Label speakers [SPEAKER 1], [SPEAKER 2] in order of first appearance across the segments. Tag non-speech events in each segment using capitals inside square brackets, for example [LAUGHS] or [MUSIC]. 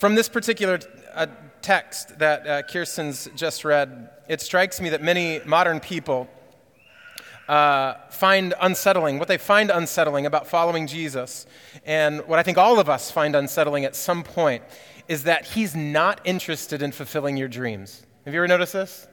[SPEAKER 1] From this particular uh, text that uh, Kirsten's just read, it strikes me that many modern people uh, find unsettling, what they find unsettling about following Jesus, and what I think all of us find unsettling at some point, is that he's not interested in fulfilling your dreams. Have you ever noticed this?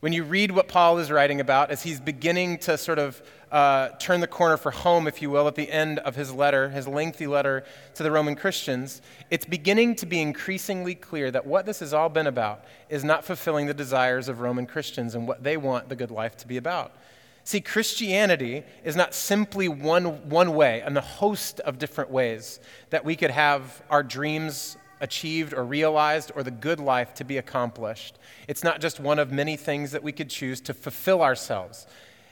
[SPEAKER 1] When you read what Paul is writing about, as he's beginning to sort of uh, turn the corner for home, if you will, at the end of his letter, his lengthy letter to the Roman Christians, it's beginning to be increasingly clear that what this has all been about is not fulfilling the desires of Roman Christians and what they want the good life to be about. See, Christianity is not simply one, one way and the host of different ways that we could have our dreams achieved or realized or the good life to be accomplished. It's not just one of many things that we could choose to fulfill ourselves.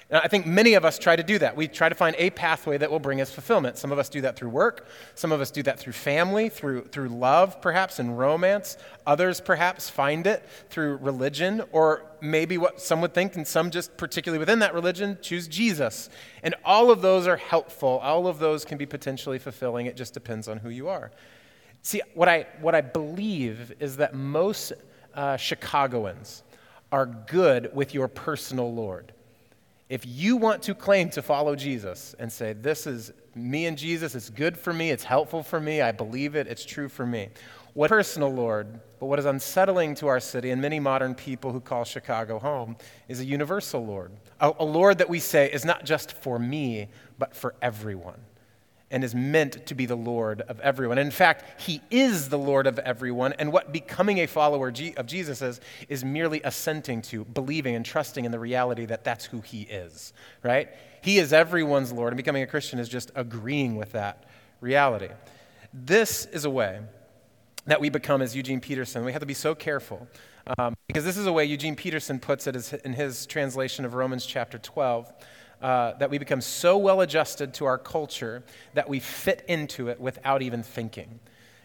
[SPEAKER 1] And I think many of us try to do that. We try to find a pathway that will bring us fulfillment. Some of us do that through work. Some of us do that through family, through, through love, perhaps, and romance. Others perhaps find it through religion, or maybe what some would think, and some just particularly within that religion, choose Jesus. And all of those are helpful. All of those can be potentially fulfilling. It just depends on who you are. See, what I, what I believe is that most uh, Chicagoans are good with your personal Lord. If you want to claim to follow Jesus and say, This is me and Jesus, it's good for me, it's helpful for me, I believe it, it's true for me. What personal Lord, but what is unsettling to our city and many modern people who call Chicago home is a universal Lord. A, a Lord that we say is not just for me, but for everyone and is meant to be the Lord of everyone. In fact, He is the Lord of everyone, and what becoming a follower of Jesus is, is merely assenting to, believing, and trusting in the reality that that's who He is, right? He is everyone's Lord, and becoming a Christian is just agreeing with that reality. This is a way that we become as Eugene Peterson. We have to be so careful. Um, because this is a way Eugene Peterson puts it in his translation of Romans chapter 12 uh, that we become so well adjusted to our culture that we fit into it without even thinking.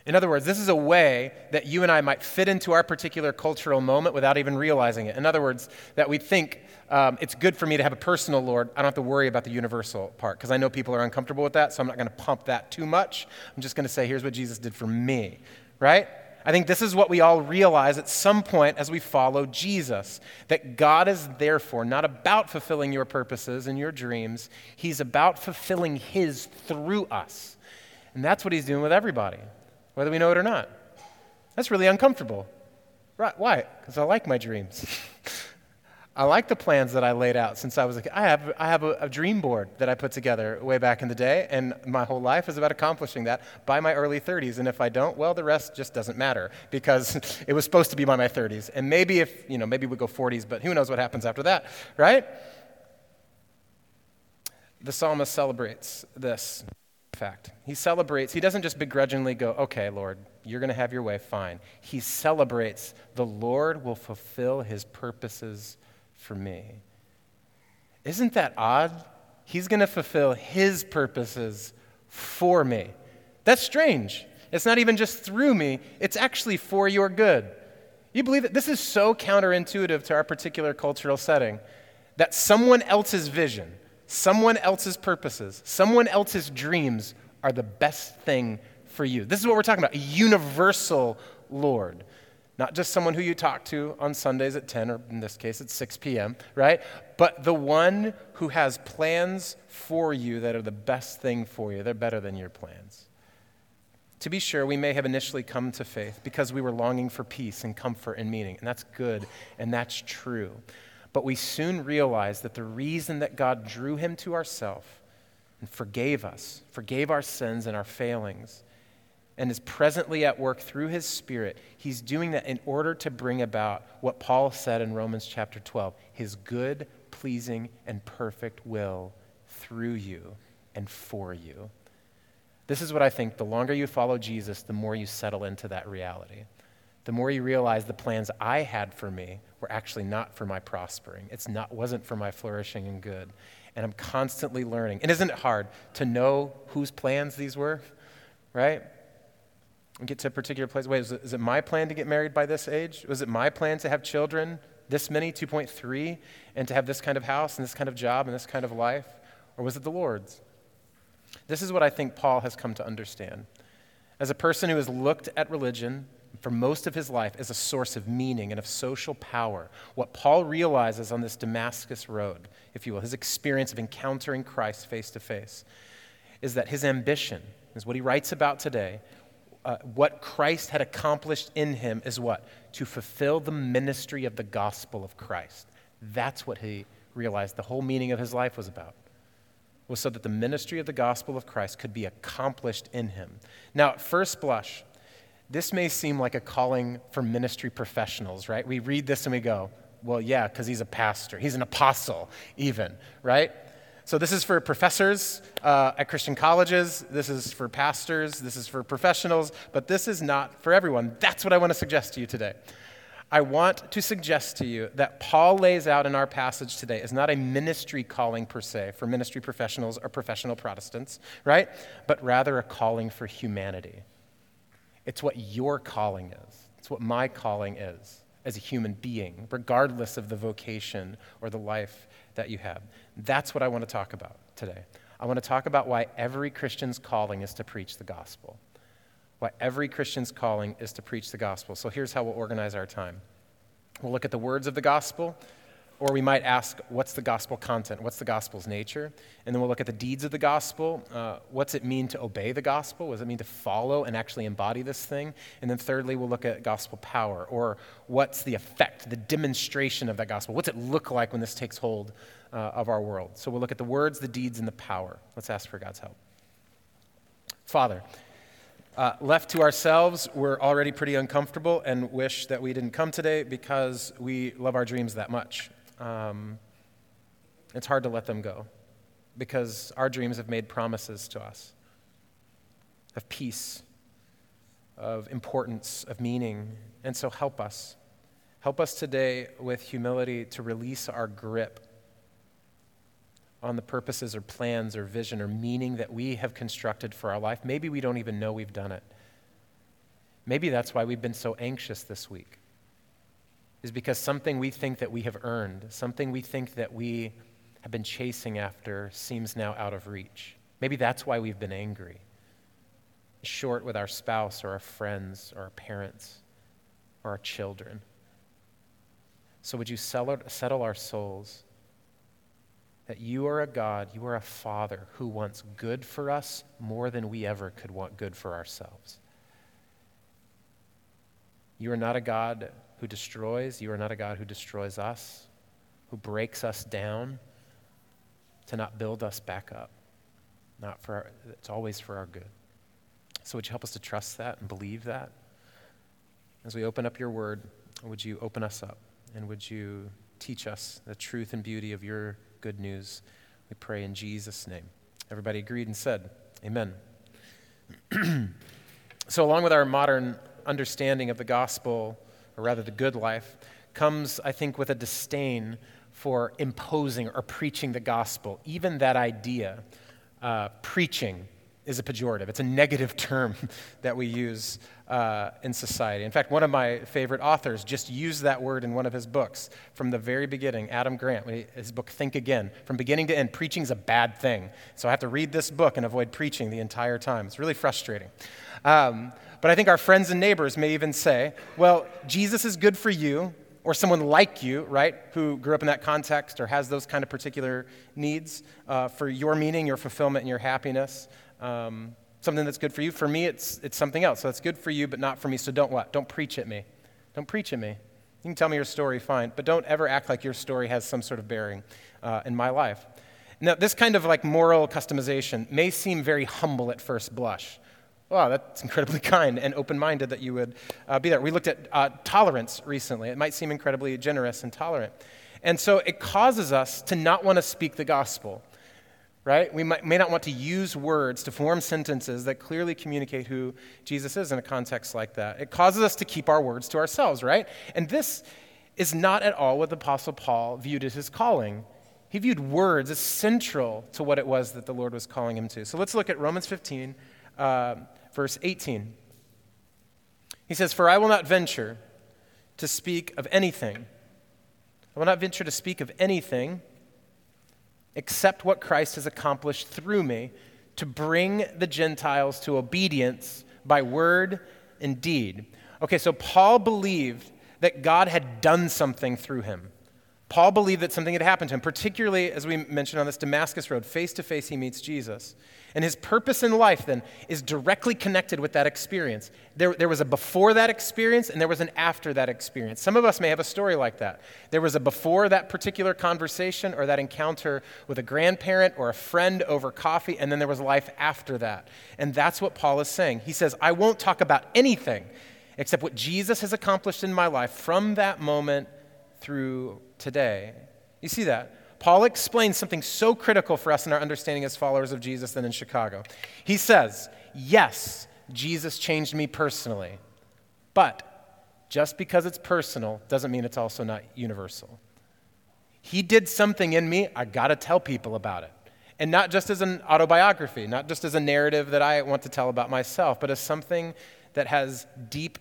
[SPEAKER 1] In other words, this is a way that you and I might fit into our particular cultural moment without even realizing it. In other words, that we think um, it's good for me to have a personal Lord. I don't have to worry about the universal part because I know people are uncomfortable with that, so I'm not going to pump that too much. I'm just going to say, here's what Jesus did for me, right? I think this is what we all realize at some point as we follow Jesus that God is therefore not about fulfilling your purposes and your dreams, He's about fulfilling His through us. And that's what He's doing with everybody, whether we know it or not. That's really uncomfortable. Right? Why? Because I like my dreams. [LAUGHS] I like the plans that I laid out since I was a kid. I have, I have a, a, dream board that I put together way back in the day, and my whole life is about accomplishing that by my early 30s. And if I don't, well, the rest just doesn't matter because [LAUGHS] it was supposed to be by my 30s. And maybe if, you know, maybe we go 40s, but who knows what happens after that, right? The psalmist celebrates this fact. He celebrates, he doesn't just begrudgingly go, okay, Lord, you're going to have your way, fine. He celebrates the Lord will fulfill his purposes for me. Isn't that odd? He's going to fulfill his purposes for me. That's strange. It's not even just through me, it's actually for your good. You believe that this is so counterintuitive to our particular cultural setting that someone else's vision, someone else's purposes, someone else's dreams are the best thing for you. This is what we're talking about a universal Lord not just someone who you talk to on Sundays at 10, or in this case at 6 p.m., right? But the one who has plans for you that are the best thing for you. They're better than your plans. To be sure, we may have initially come to faith because we were longing for peace and comfort and meaning, and that's good and that's true. But we soon realized that the reason that God drew him to ourself and forgave us, forgave our sins and our failings, and is presently at work through his spirit, he's doing that in order to bring about what Paul said in Romans chapter 12 his good, pleasing, and perfect will through you and for you. This is what I think the longer you follow Jesus, the more you settle into that reality. The more you realize the plans I had for me were actually not for my prospering. It's not wasn't for my flourishing and good. And I'm constantly learning. And isn't it hard to know whose plans these were? Right? And get to a particular place. Wait, is it, is it my plan to get married by this age? Was it my plan to have children, this many, 2.3, and to have this kind of house and this kind of job and this kind of life? Or was it the Lord's? This is what I think Paul has come to understand. as a person who has looked at religion for most of his life as a source of meaning and of social power, what Paul realizes on this Damascus road, if you will, his experience of encountering Christ face to face, is that his ambition, is what he writes about today, uh, what Christ had accomplished in him is what? To fulfill the ministry of the gospel of Christ. That's what he realized the whole meaning of his life was about was so that the ministry of the gospel of Christ could be accomplished in him. Now, at first blush, this may seem like a calling for ministry professionals, right? We read this and we go, well, yeah, because he's a pastor. He's an apostle, even, right? So, this is for professors uh, at Christian colleges. This is for pastors. This is for professionals. But this is not for everyone. That's what I want to suggest to you today. I want to suggest to you that Paul lays out in our passage today is not a ministry calling per se for ministry professionals or professional Protestants, right? But rather a calling for humanity. It's what your calling is, it's what my calling is as a human being, regardless of the vocation or the life that you have. That's what I want to talk about today. I want to talk about why every Christian's calling is to preach the gospel why every Christian's calling is to preach the gospel. So here's how we'll organize our time we'll look at the words of the gospel, or we might ask, what's the gospel content? What's the gospel's nature? And then we'll look at the deeds of the gospel. Uh, what's it mean to obey the gospel? What does it mean to follow and actually embody this thing? And then thirdly, we'll look at gospel power, or what's the effect, the demonstration of that gospel? What's it look like when this takes hold uh, of our world? So we'll look at the words, the deeds, and the power. Let's ask for God's help. Father, uh, left to ourselves, we're already pretty uncomfortable and wish that we didn't come today because we love our dreams that much. Um, it's hard to let them go because our dreams have made promises to us of peace, of importance, of meaning. And so help us. Help us today with humility to release our grip on the purposes or plans or vision or meaning that we have constructed for our life. Maybe we don't even know we've done it. Maybe that's why we've been so anxious this week, is because something we think that we have earned, something we think that we have been chasing after, seems now out of reach. Maybe that's why we've been angry, short with our spouse or our friends or our parents or our children. So, would you settle our souls? That you are a God, you are a Father who wants good for us more than we ever could want good for ourselves. You are not a God who destroys, you are not a God who destroys us, who breaks us down to not build us back up. Not for our, it's always for our good. So would you help us to trust that and believe that? As we open up your word, would you open us up and would you teach us the truth and beauty of your good news. We pray in Jesus' name. Everybody agreed and said, Amen. [CLEARS THROAT] so, along with our modern understanding of the gospel, or rather the good life, comes, I think, with a disdain for imposing or preaching the gospel. Even that idea, uh, preaching, is a pejorative. It's a negative [LAUGHS] term that we use uh, in society. In fact, one of my favorite authors just used that word in one of his books from the very beginning. Adam Grant, his book Think Again. From beginning to end, preaching is a bad thing. So I have to read this book and avoid preaching the entire time. It's really frustrating. Um, but I think our friends and neighbors may even say, well, Jesus is good for you, or someone like you, right, who grew up in that context or has those kind of particular needs uh, for your meaning, your fulfillment, and your happiness um, something that's good for you. For me, it's, it's something else. So it's good for you, but not for me. So don't what? Don't preach at me. Don't preach at me. You can tell me your story, fine, but don't ever act like your story has some sort of bearing uh, in my life. Now, this kind of like moral customization may seem very humble at first blush. Wow, that's incredibly [LAUGHS] kind and open minded that you would uh, be there. We looked at uh, tolerance recently. It might seem incredibly generous and tolerant. And so it causes us to not want to speak the gospel right? We might, may not want to use words to form sentences that clearly communicate who Jesus is in a context like that. It causes us to keep our words to ourselves, right? And this is not at all what the Apostle Paul viewed as his calling. He viewed words as central to what it was that the Lord was calling him to. So let's look at Romans 15, uh, verse 18. He says, For I will not venture to speak of anything. I will not venture to speak of anything accept what Christ has accomplished through me to bring the Gentiles to obedience by word and deed. Okay, so Paul believed that God had done something through him. Paul believed that something had happened to him, particularly as we mentioned on this Damascus road. Face to face, he meets Jesus. And his purpose in life then is directly connected with that experience. There, there was a before that experience and there was an after that experience. Some of us may have a story like that. There was a before that particular conversation or that encounter with a grandparent or a friend over coffee, and then there was life after that. And that's what Paul is saying. He says, I won't talk about anything except what Jesus has accomplished in my life from that moment through today. You see that? Paul explains something so critical for us in our understanding as followers of Jesus than in Chicago. He says, Yes, Jesus changed me personally, but just because it's personal doesn't mean it's also not universal. He did something in me, I gotta tell people about it. And not just as an autobiography, not just as a narrative that I want to tell about myself, but as something that has deep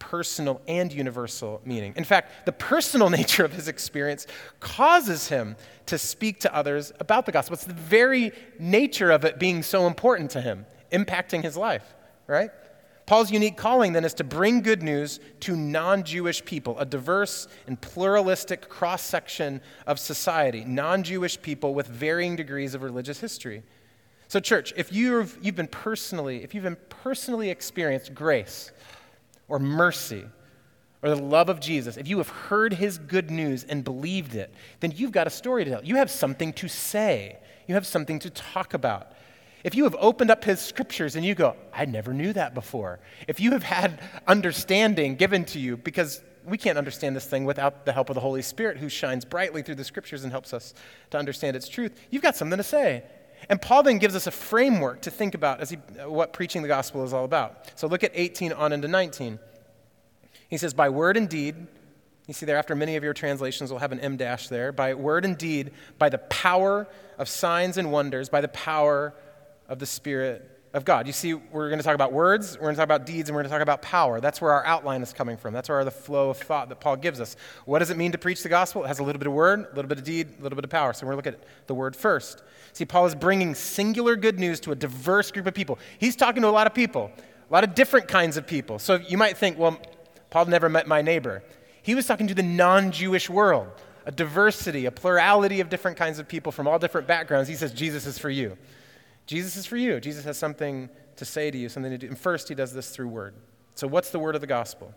[SPEAKER 1] personal and universal meaning. In fact, the personal [LAUGHS] nature of his experience causes him to speak to others about the gospel. It's the very nature of it being so important to him, impacting his life, right? Paul's unique calling then is to bring good news to non Jewish people, a diverse and pluralistic cross section of society, non Jewish people with varying degrees of religious history. So, church, if you've, you've been personally, if you've been personally experienced grace, or mercy or the love of Jesus, if you have heard his good news and believed it, then you've got a story to tell. You have something to say, you have something to talk about. If you have opened up his scriptures and you go, I never knew that before. If you have had understanding given to you, because we can't understand this thing without the help of the Holy Spirit who shines brightly through the scriptures and helps us to understand its truth, you've got something to say. And Paul then gives us a framework to think about as he, what preaching the gospel is all about. So look at 18 on into 19. He says, By word and deed, you see there, after many of your translations will have an M dash there, by word and deed, by the power of signs and wonders, by the power of the Spirit of God. You see, we're going to talk about words, we're going to talk about deeds, and we're going to talk about power. That's where our outline is coming from. That's where the flow of thought that Paul gives us. What does it mean to preach the gospel? It has a little bit of word, a little bit of deed, a little bit of power. So we're going to look at the word first. See, Paul is bringing singular good news to a diverse group of people. He's talking to a lot of people, a lot of different kinds of people. So you might think, well, Paul never met my neighbor. He was talking to the non Jewish world, a diversity, a plurality of different kinds of people from all different backgrounds. He says, Jesus is for you. Jesus is for you. Jesus has something to say to you, something to do. And first, he does this through word. So, what's the word of the gospel?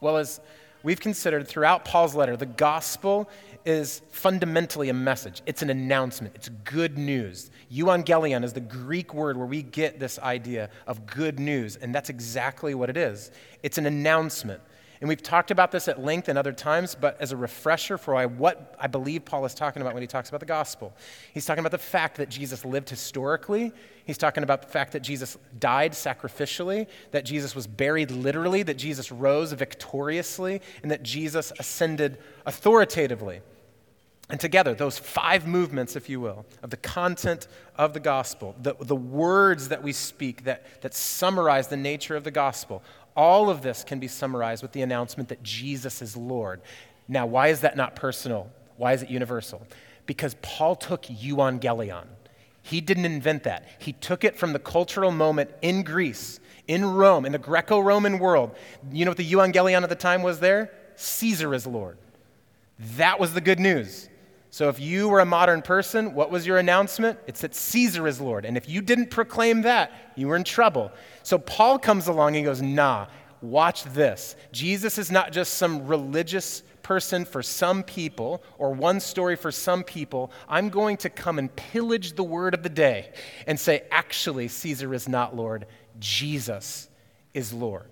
[SPEAKER 1] Well, as we've considered throughout Paul's letter, the gospel is fundamentally a message. It's an announcement. It's good news. Euangelion is the Greek word where we get this idea of good news, and that's exactly what it is. It's an announcement. And we've talked about this at length in other times, but as a refresher for what I believe Paul is talking about when he talks about the gospel, he's talking about the fact that Jesus lived historically. He's talking about the fact that Jesus died sacrificially, that Jesus was buried literally, that Jesus rose victoriously, and that Jesus ascended authoritatively. And together, those five movements, if you will, of the content of the gospel, the, the words that we speak that, that summarize the nature of the gospel, all of this can be summarized with the announcement that Jesus is Lord. Now, why is that not personal? Why is it universal? Because Paul took euangelion. He didn't invent that. He took it from the cultural moment in Greece, in Rome, in the Greco Roman world. You know what the euangelion of the time was there? Caesar is Lord. That was the good news. So if you were a modern person, what was your announcement? It's that Caesar is Lord. And if you didn't proclaim that, you were in trouble. So Paul comes along and goes, nah, watch this. Jesus is not just some religious person for some people or one story for some people. I'm going to come and pillage the word of the day and say, actually, Caesar is not Lord. Jesus is Lord.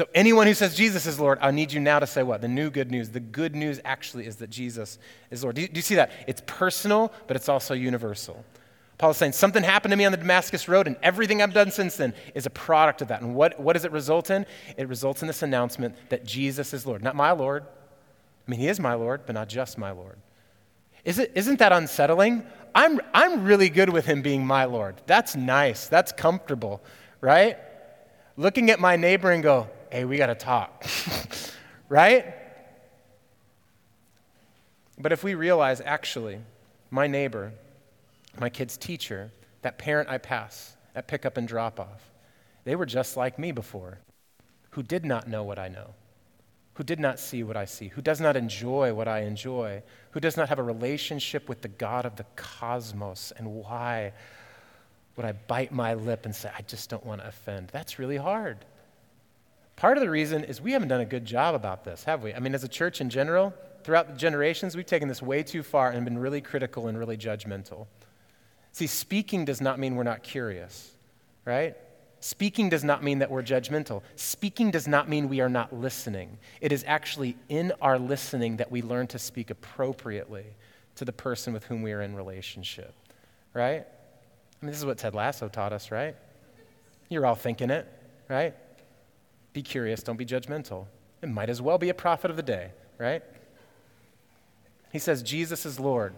[SPEAKER 1] So, anyone who says Jesus is Lord, I need you now to say what? The new good news. The good news actually is that Jesus is Lord. Do you, do you see that? It's personal, but it's also universal. Paul is saying something happened to me on the Damascus Road, and everything I've done since then is a product of that. And what, what does it result in? It results in this announcement that Jesus is Lord. Not my Lord. I mean, He is my Lord, but not just my Lord. Is it, isn't that unsettling? I'm, I'm really good with Him being my Lord. That's nice. That's comfortable, right? Looking at my neighbor and go, hey, we got to talk, [LAUGHS] right? But if we realize, actually, my neighbor, my kid's teacher, that parent I pass at pickup and drop off, They were just like me before, who did not know what I know, who did not see what I see, who does not enjoy what I enjoy, who does not have a relationship with the God of the cosmos. And why would I bite my lip and say, I just don't want to offend? That's really hard. Part of the reason is we haven't done a good job about this, have we? I mean, as a church in general, throughout the generations, we've taken this way too far and been really critical and really judgmental. See, speaking does not mean we're not curious, right? Speaking does not mean that we're judgmental. Speaking does not mean we are not listening. It is actually in our listening that we learn to speak appropriately to the person with whom we are in relationship, right? I mean, this is what Ted Lasso taught us, right? You're all thinking it, right? Be curious, don't be judgmental. It might as well be a prophet of the day, right? He says, Jesus is Lord.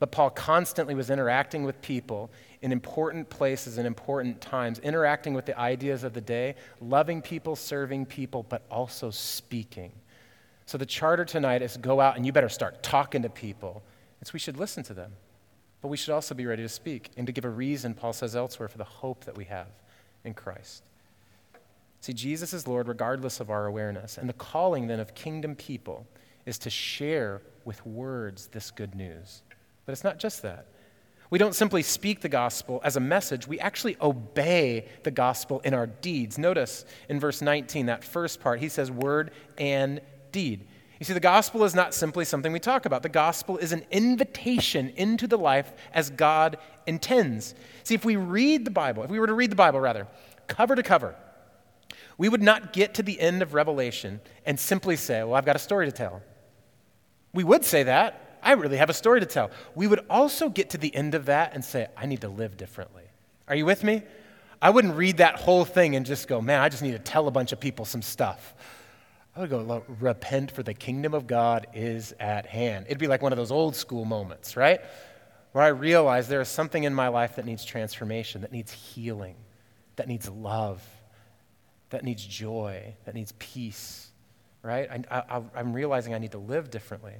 [SPEAKER 1] But Paul constantly was interacting with people in important places and important times, interacting with the ideas of the day, loving people, serving people, but also speaking. So the charter tonight is go out and you better start talking to people. It's we should listen to them, but we should also be ready to speak and to give a reason, Paul says elsewhere, for the hope that we have in Christ. See, Jesus is Lord regardless of our awareness. And the calling then of kingdom people is to share with words this good news. But it's not just that. We don't simply speak the gospel as a message, we actually obey the gospel in our deeds. Notice in verse 19, that first part, he says word and deed. You see, the gospel is not simply something we talk about. The gospel is an invitation into the life as God intends. See, if we read the Bible, if we were to read the Bible rather, cover to cover, we would not get to the end of Revelation and simply say, Well, I've got a story to tell. We would say that. I really have a story to tell. We would also get to the end of that and say, I need to live differently. Are you with me? I wouldn't read that whole thing and just go, man, I just need to tell a bunch of people some stuff. I would go, repent for the kingdom of God is at hand. It'd be like one of those old school moments, right? Where I realize there is something in my life that needs transformation, that needs healing, that needs love, that needs joy, that needs peace, right? I, am realizing I need to live differently.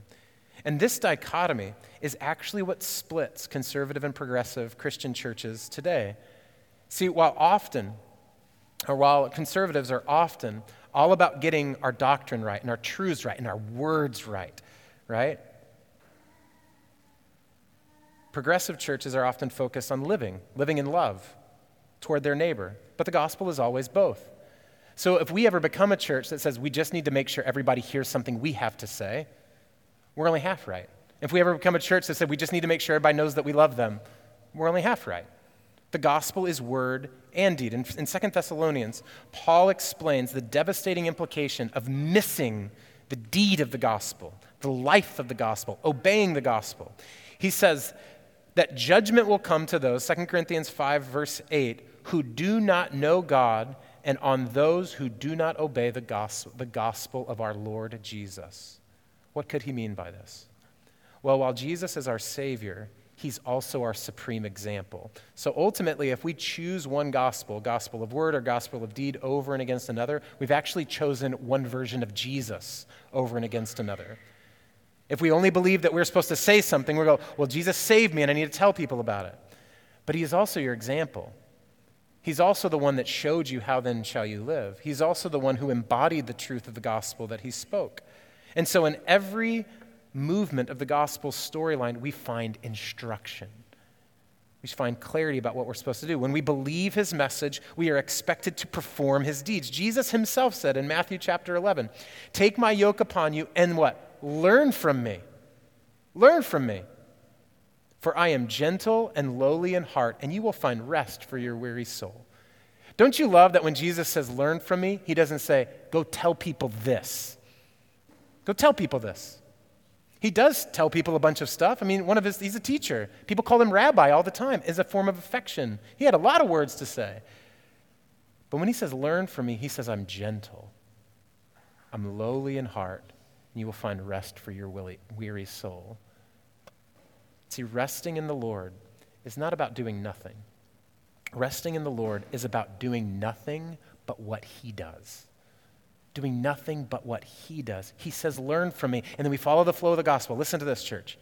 [SPEAKER 1] And this dichotomy is actually what splits conservative and progressive Christian churches today. See, while often, or while conservatives are often all about getting our doctrine right and our truths right and our words right, right? Progressive churches are often focused on living, living in love toward their neighbor. But the gospel is always both. So if we ever become a church that says we just need to make sure everybody hears something we have to say, we're only half right. If we ever become a church that said we just need to make sure everybody knows that we love them, we're only half right. The gospel is word and deed. In, in 2 Thessalonians, Paul explains the devastating implication of missing the deed of the gospel, the life of the gospel, obeying the gospel. He says that judgment will come to those, 2 Corinthians 5, verse 8, who do not know God and on those who do not obey the gospel, the gospel of our Lord Jesus. What could he mean by this? Well, while Jesus is our Savior, he's also our supreme example. So ultimately, if we choose one gospel, gospel of word or gospel of deed, over and against another, we've actually chosen one version of Jesus over and against another. If we only believe that we're supposed to say something, we go, well, Jesus saved me and I need to tell people about it. But he is also your example. He's also the one that showed you how then shall you live. He's also the one who embodied the truth of the gospel that he spoke. And so, in every movement of the gospel storyline, we find instruction. We find clarity about what we're supposed to do. When we believe his message, we are expected to perform his deeds. Jesus himself said in Matthew chapter 11, Take my yoke upon you and what? Learn from me. Learn from me. For I am gentle and lowly in heart, and you will find rest for your weary soul. Don't you love that when Jesus says, Learn from me, he doesn't say, Go tell people this. Go tell people this. He does tell people a bunch of stuff. I mean, one of his, he's a teacher. People call him rabbi all the time as a form of affection. He had a lot of words to say. But when he says, Learn from me, he says, I'm gentle. I'm lowly in heart, and you will find rest for your weary soul. See, resting in the Lord is not about doing nothing. Resting in the Lord is about doing nothing but what He does. Doing nothing but what He does. He says, Learn from me. And then we follow the flow of the gospel. Listen to this, church.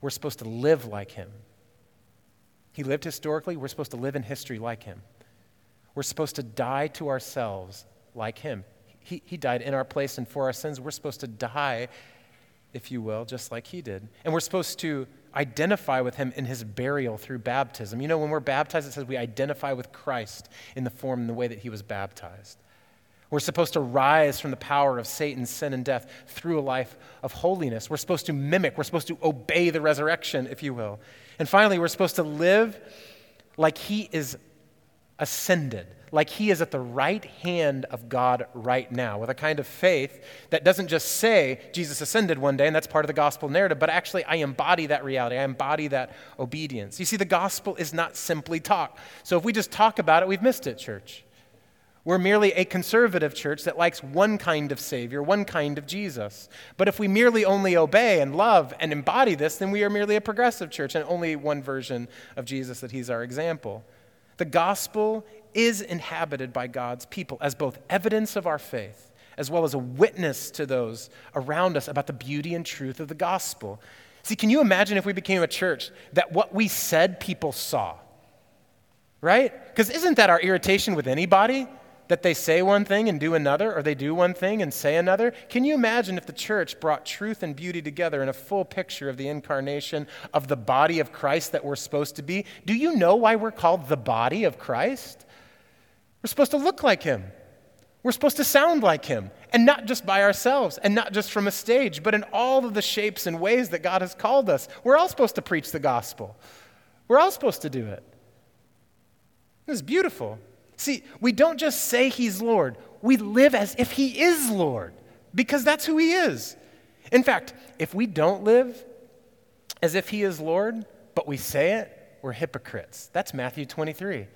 [SPEAKER 1] We're supposed to live like Him. He lived historically. We're supposed to live in history like Him. We're supposed to die to ourselves like him. He, he died in our place and for our sins. We're supposed to die, if you will, just like he did. And we're supposed to identify with him in his burial through baptism. You know, when we're baptized, it says we identify with Christ in the form and the way that he was baptized. We're supposed to rise from the power of Satan, sin, and death through a life of holiness. We're supposed to mimic, we're supposed to obey the resurrection, if you will. And finally, we're supposed to live like he is ascended, like he is at the right hand of God right now, with a kind of faith that doesn't just say Jesus ascended one day, and that's part of the gospel narrative, but actually I embody that reality. I embody that obedience. You see, the gospel is not simply talk. So if we just talk about it, we've missed it, church. We're merely a conservative church that likes one kind of Savior, one kind of Jesus. But if we merely only obey and love and embody this, then we are merely a progressive church and only one version of Jesus that He's our example. The gospel is inhabited by God's people as both evidence of our faith, as well as a witness to those around us about the beauty and truth of the gospel. See, can you imagine if we became a church that what we said people saw? Right? Because isn't that our irritation with anybody? that they say one thing and do another, or they do one thing and say another? Can you imagine if the church brought truth and beauty together in a full picture of the incarnation of the body of Christ that we're supposed to be? Do you know why we're called the body of Christ? We're supposed to look like him. We're supposed to sound like him, and not just by ourselves, and not just from a stage, but in all of the shapes and ways that God has called us. We're all supposed to preach the gospel. We're all supposed to do it. Is beautiful. See, we don't just say he's Lord, we live as if he is Lord because that's who he is. In fact, if we don't live as if he is Lord, but we say it, we're hypocrites. That's Matthew 23.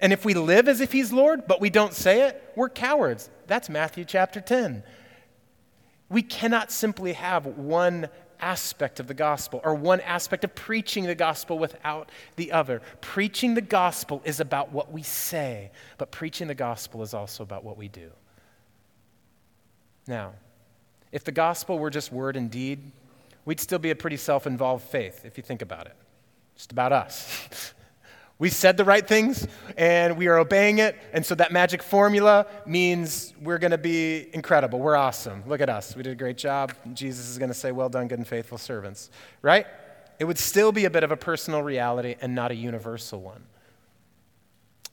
[SPEAKER 1] And if we live as if he's Lord, but we don't say it, we're cowards. That's Matthew chapter 10. We cannot simply have one aspect of the gospel or one aspect of preaching the gospel without the other. Preaching the gospel is about what we say, but preaching the gospel is also about what we do. Now, if the gospel were just word and deed, we'd still be a pretty self involved faith if you think about it. Just about us. [LAUGHS] We said the right things and we are obeying it. And so that magic formula means we're going to be incredible. We're awesome. Look at us. We did a great job. Jesus is going to say, Well done, good and faithful servants. Right? It would still be a bit of a personal reality and not a universal one.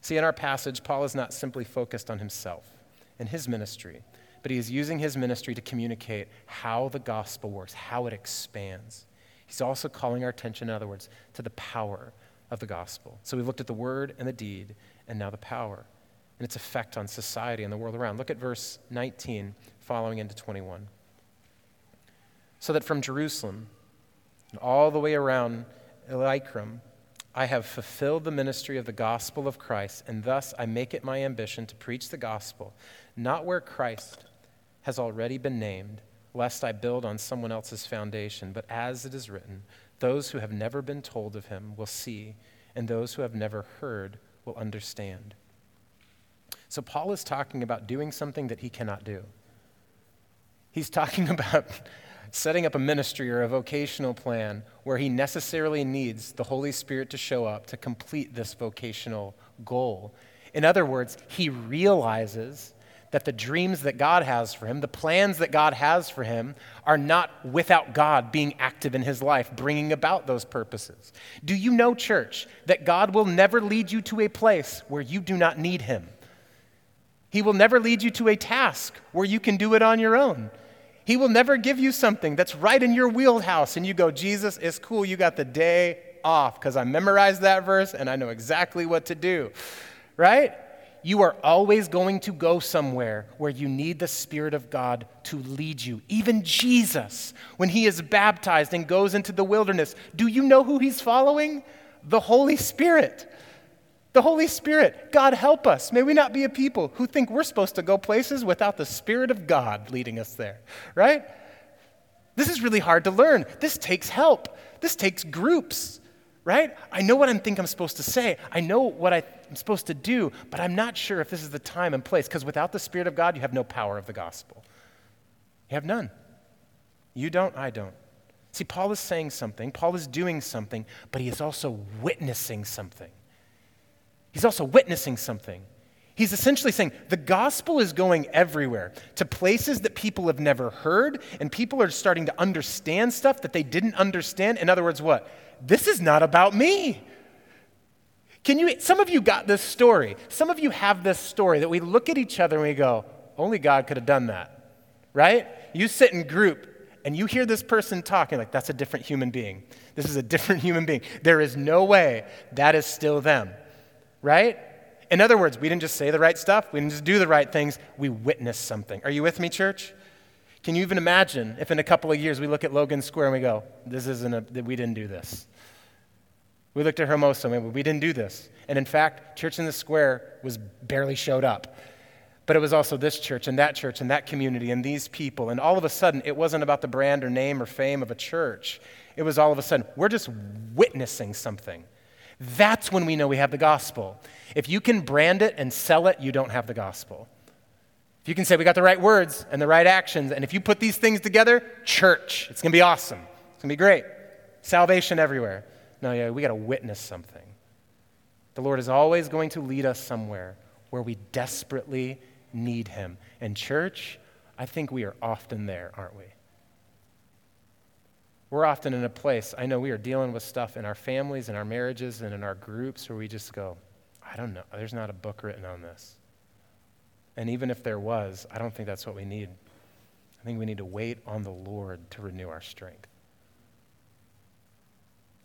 [SPEAKER 1] See, in our passage, Paul is not simply focused on himself and his ministry, but he is using his ministry to communicate how the gospel works, how it expands. He's also calling our attention, in other words, to the power of the gospel. So we've looked at the word and the deed, and now the power and its effect on society and the world around. Look at verse 19, following into 21. So that from Jerusalem all the way around Illyricum, I have fulfilled the ministry of the gospel of Christ, and thus I make it my ambition to preach the gospel, not where Christ has already been named, lest I build on someone else's foundation, but as it is written, those who have never been told of him will see, and those who have never heard will understand. So, Paul is talking about doing something that he cannot do. He's talking [LAUGHS] about setting up a ministry or a vocational plan where he necessarily needs the Holy Spirit to show up to complete this vocational goal. In other words, he realizes that the dreams that God has for him, the plans that God has for him, are not without God being active in his life, bringing about those purposes. Do you know, church, that God will never lead you to a place where you do not need him? He will never lead you to a task where you can do it on your own. He will never give you something that's right in your wheelhouse and you go, Jesus, it's cool, you got the day off because I memorized that verse and I know exactly what to do. Right? You are always going to go somewhere where you need the Spirit of God to lead you. Even Jesus, when he is baptized and goes into the wilderness, do you know who he's following? The Holy Spirit. The Holy Spirit. God help us. May we not be a people who think we're supposed to go places without the Spirit of God leading us there, right? This is really hard to learn. This takes help. This takes groups right? I know what I think I'm supposed to say. I know what I'm supposed to do, but I'm not sure if this is the time and place because without the Spirit of God, you have no power of the gospel. You have none. You don't, I don't. See, Paul is saying something, Paul is doing something, but he is also witnessing something. he's also witnessing something. He's essentially saying the gospel is going everywhere to places that people have never heard, and people are starting to understand stuff that they didn't understand. In other words, what? This is not about me. Can you, some of you got this story. Some of you have this story that we look at each other and we go, only God could have done that, right? You sit in group and you hear this person talking, like, that's a different human being. This is a different human being. There is no way that is still them, right? In other words, we didn't just say the right stuff, we didn't just do the right things, we witnessed something. Are you with me, church? Can you even imagine if in a couple of years we look at Logan Square and we go, this isn't a, we didn't do this? We looked at Hermosa and we didn't do this. And in fact, Church in the Square was barely showed up. But it was also this church and that church and that community and these people. And all of a sudden, it wasn't about the brand or name or fame of a church. It was all of a sudden, we're just witnessing something. That's when we know we have the gospel. If you can brand it and sell it, you don't have the gospel. If you can say we got the right words and the right actions, and if you put these things together, church, it's going to be awesome. It's going to be great. Salvation everywhere. No, yeah, we got to witness something. The Lord is always going to lead us somewhere where we desperately need Him. And, church, I think we are often there, aren't we? We're often in a place, I know we are dealing with stuff in our families, in our marriages, and in our groups where we just go, I don't know, there's not a book written on this. And even if there was, I don't think that's what we need. I think we need to wait on the Lord to renew our strength.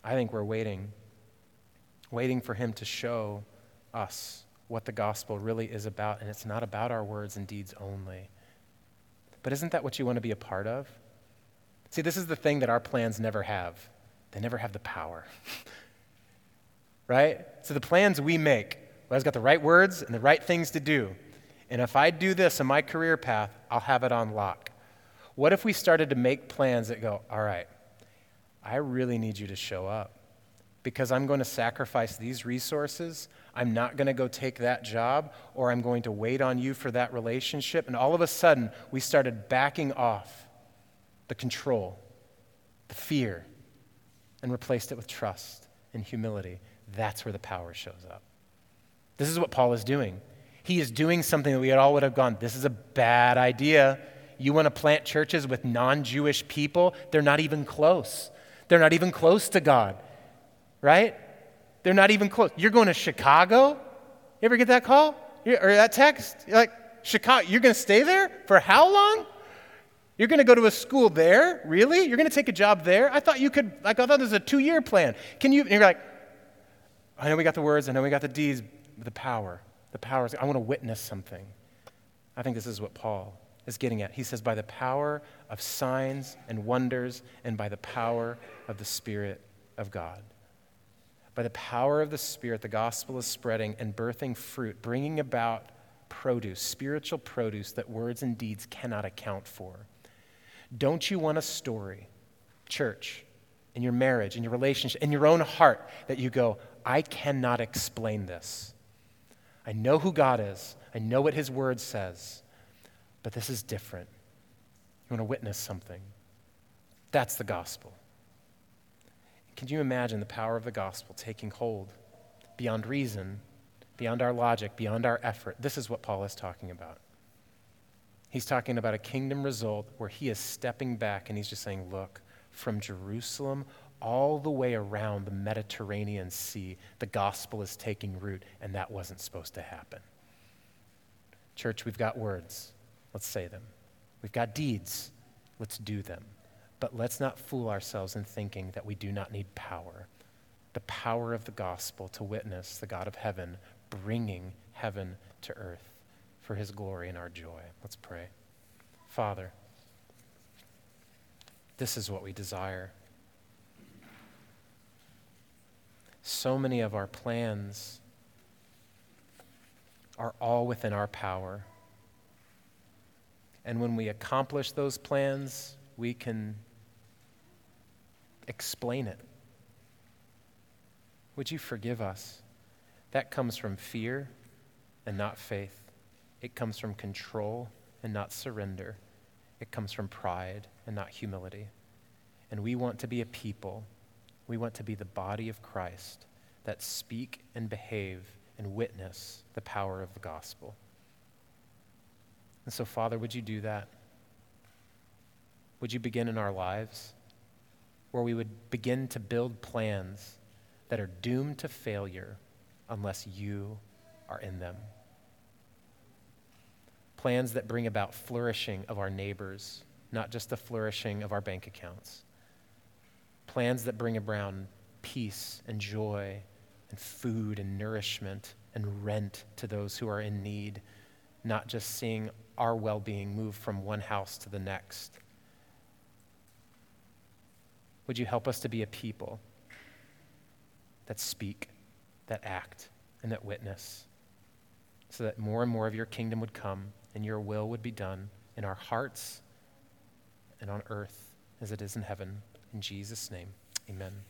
[SPEAKER 1] I think we're waiting, waiting for Him to show us what the gospel really is about, and it's not about our words and deeds only. But isn't that what you want to be a part of? See, this is the thing that our plans never have. They never have the power. [LAUGHS] right? So the plans we make, well, I've got the right words and the right things to do. And if I do this in my career path, I'll have it on lock. What if we started to make plans that go, all right, I really need you to show up because I'm going to sacrifice these resources. I'm not going to go take that job, or I'm going to wait on you for that relationship. And all of a sudden, we started backing off the control, the fear, and replaced it with trust and humility. That's where the power shows up. This is what Paul is doing. He is doing something that we all would have gone, this is a bad idea. You want to plant churches with non Jewish people? They're not even close. They're not even close to God, right? They're not even close. You're going to Chicago? You ever get that call or that text? You're like, Chicago, you're going to stay there for how long? You're going to go to a school there? Really? You're going to take a job there? I thought you could, like, I thought this was a two year plan. Can you, and you're like, I know we got the words, I know we got the deeds, but the power. The power is, I want to witness something. I think this is what Paul is getting at. He says, by the power of signs and wonders, and by the power of the Spirit of God. By the power of the Spirit, the gospel is spreading and birthing fruit, bringing about produce, spiritual produce that words and deeds cannot account for. Don't you want a story, church, in your marriage, in your relationship, in your own heart, that you go, I cannot explain this. I know who God is, I know what His Word says, but this is different. You want to witness something. That's the gospel. Can you imagine the power of the gospel taking hold beyond reason, beyond our logic, beyond our effort? This is what Paul is talking about. He's talking about a kingdom result where he is stepping back and he's just saying, Look, from Jerusalem all the way around the Mediterranean Sea, the gospel is taking root, and that wasn't supposed to happen. Church, we've got words. Let's say them. We've got deeds. Let's do them. But let's not fool ourselves in thinking that we do not need power. The power of the gospel to witness the God of heaven bringing heaven to earth for his glory and our joy. Let's pray. Father, this is what we desire. So many of our plans are all within our power. And when we accomplish those plans, we can explain it. Would you forgive us? That comes from fear and not faith. It comes from control and not surrender. It comes from pride and not humility. And we want to be a people, we want to be the body of Christ that speak and behave and witness the power of the gospel. And so, Father, would you do that? Would you begin in our lives where we would begin to build plans that are doomed to failure unless you are in them? Plans that bring about flourishing of our neighbors, not just the flourishing of our bank accounts. Plans that bring about peace and joy and food and nourishment and rent to those who are in need, not just seeing our well being move from one house to the next. Would you help us to be a people that speak, that act, and that witness, so that more and more of your kingdom would come and your will would be done in our hearts and on earth as it is in heaven? In Jesus' name, amen.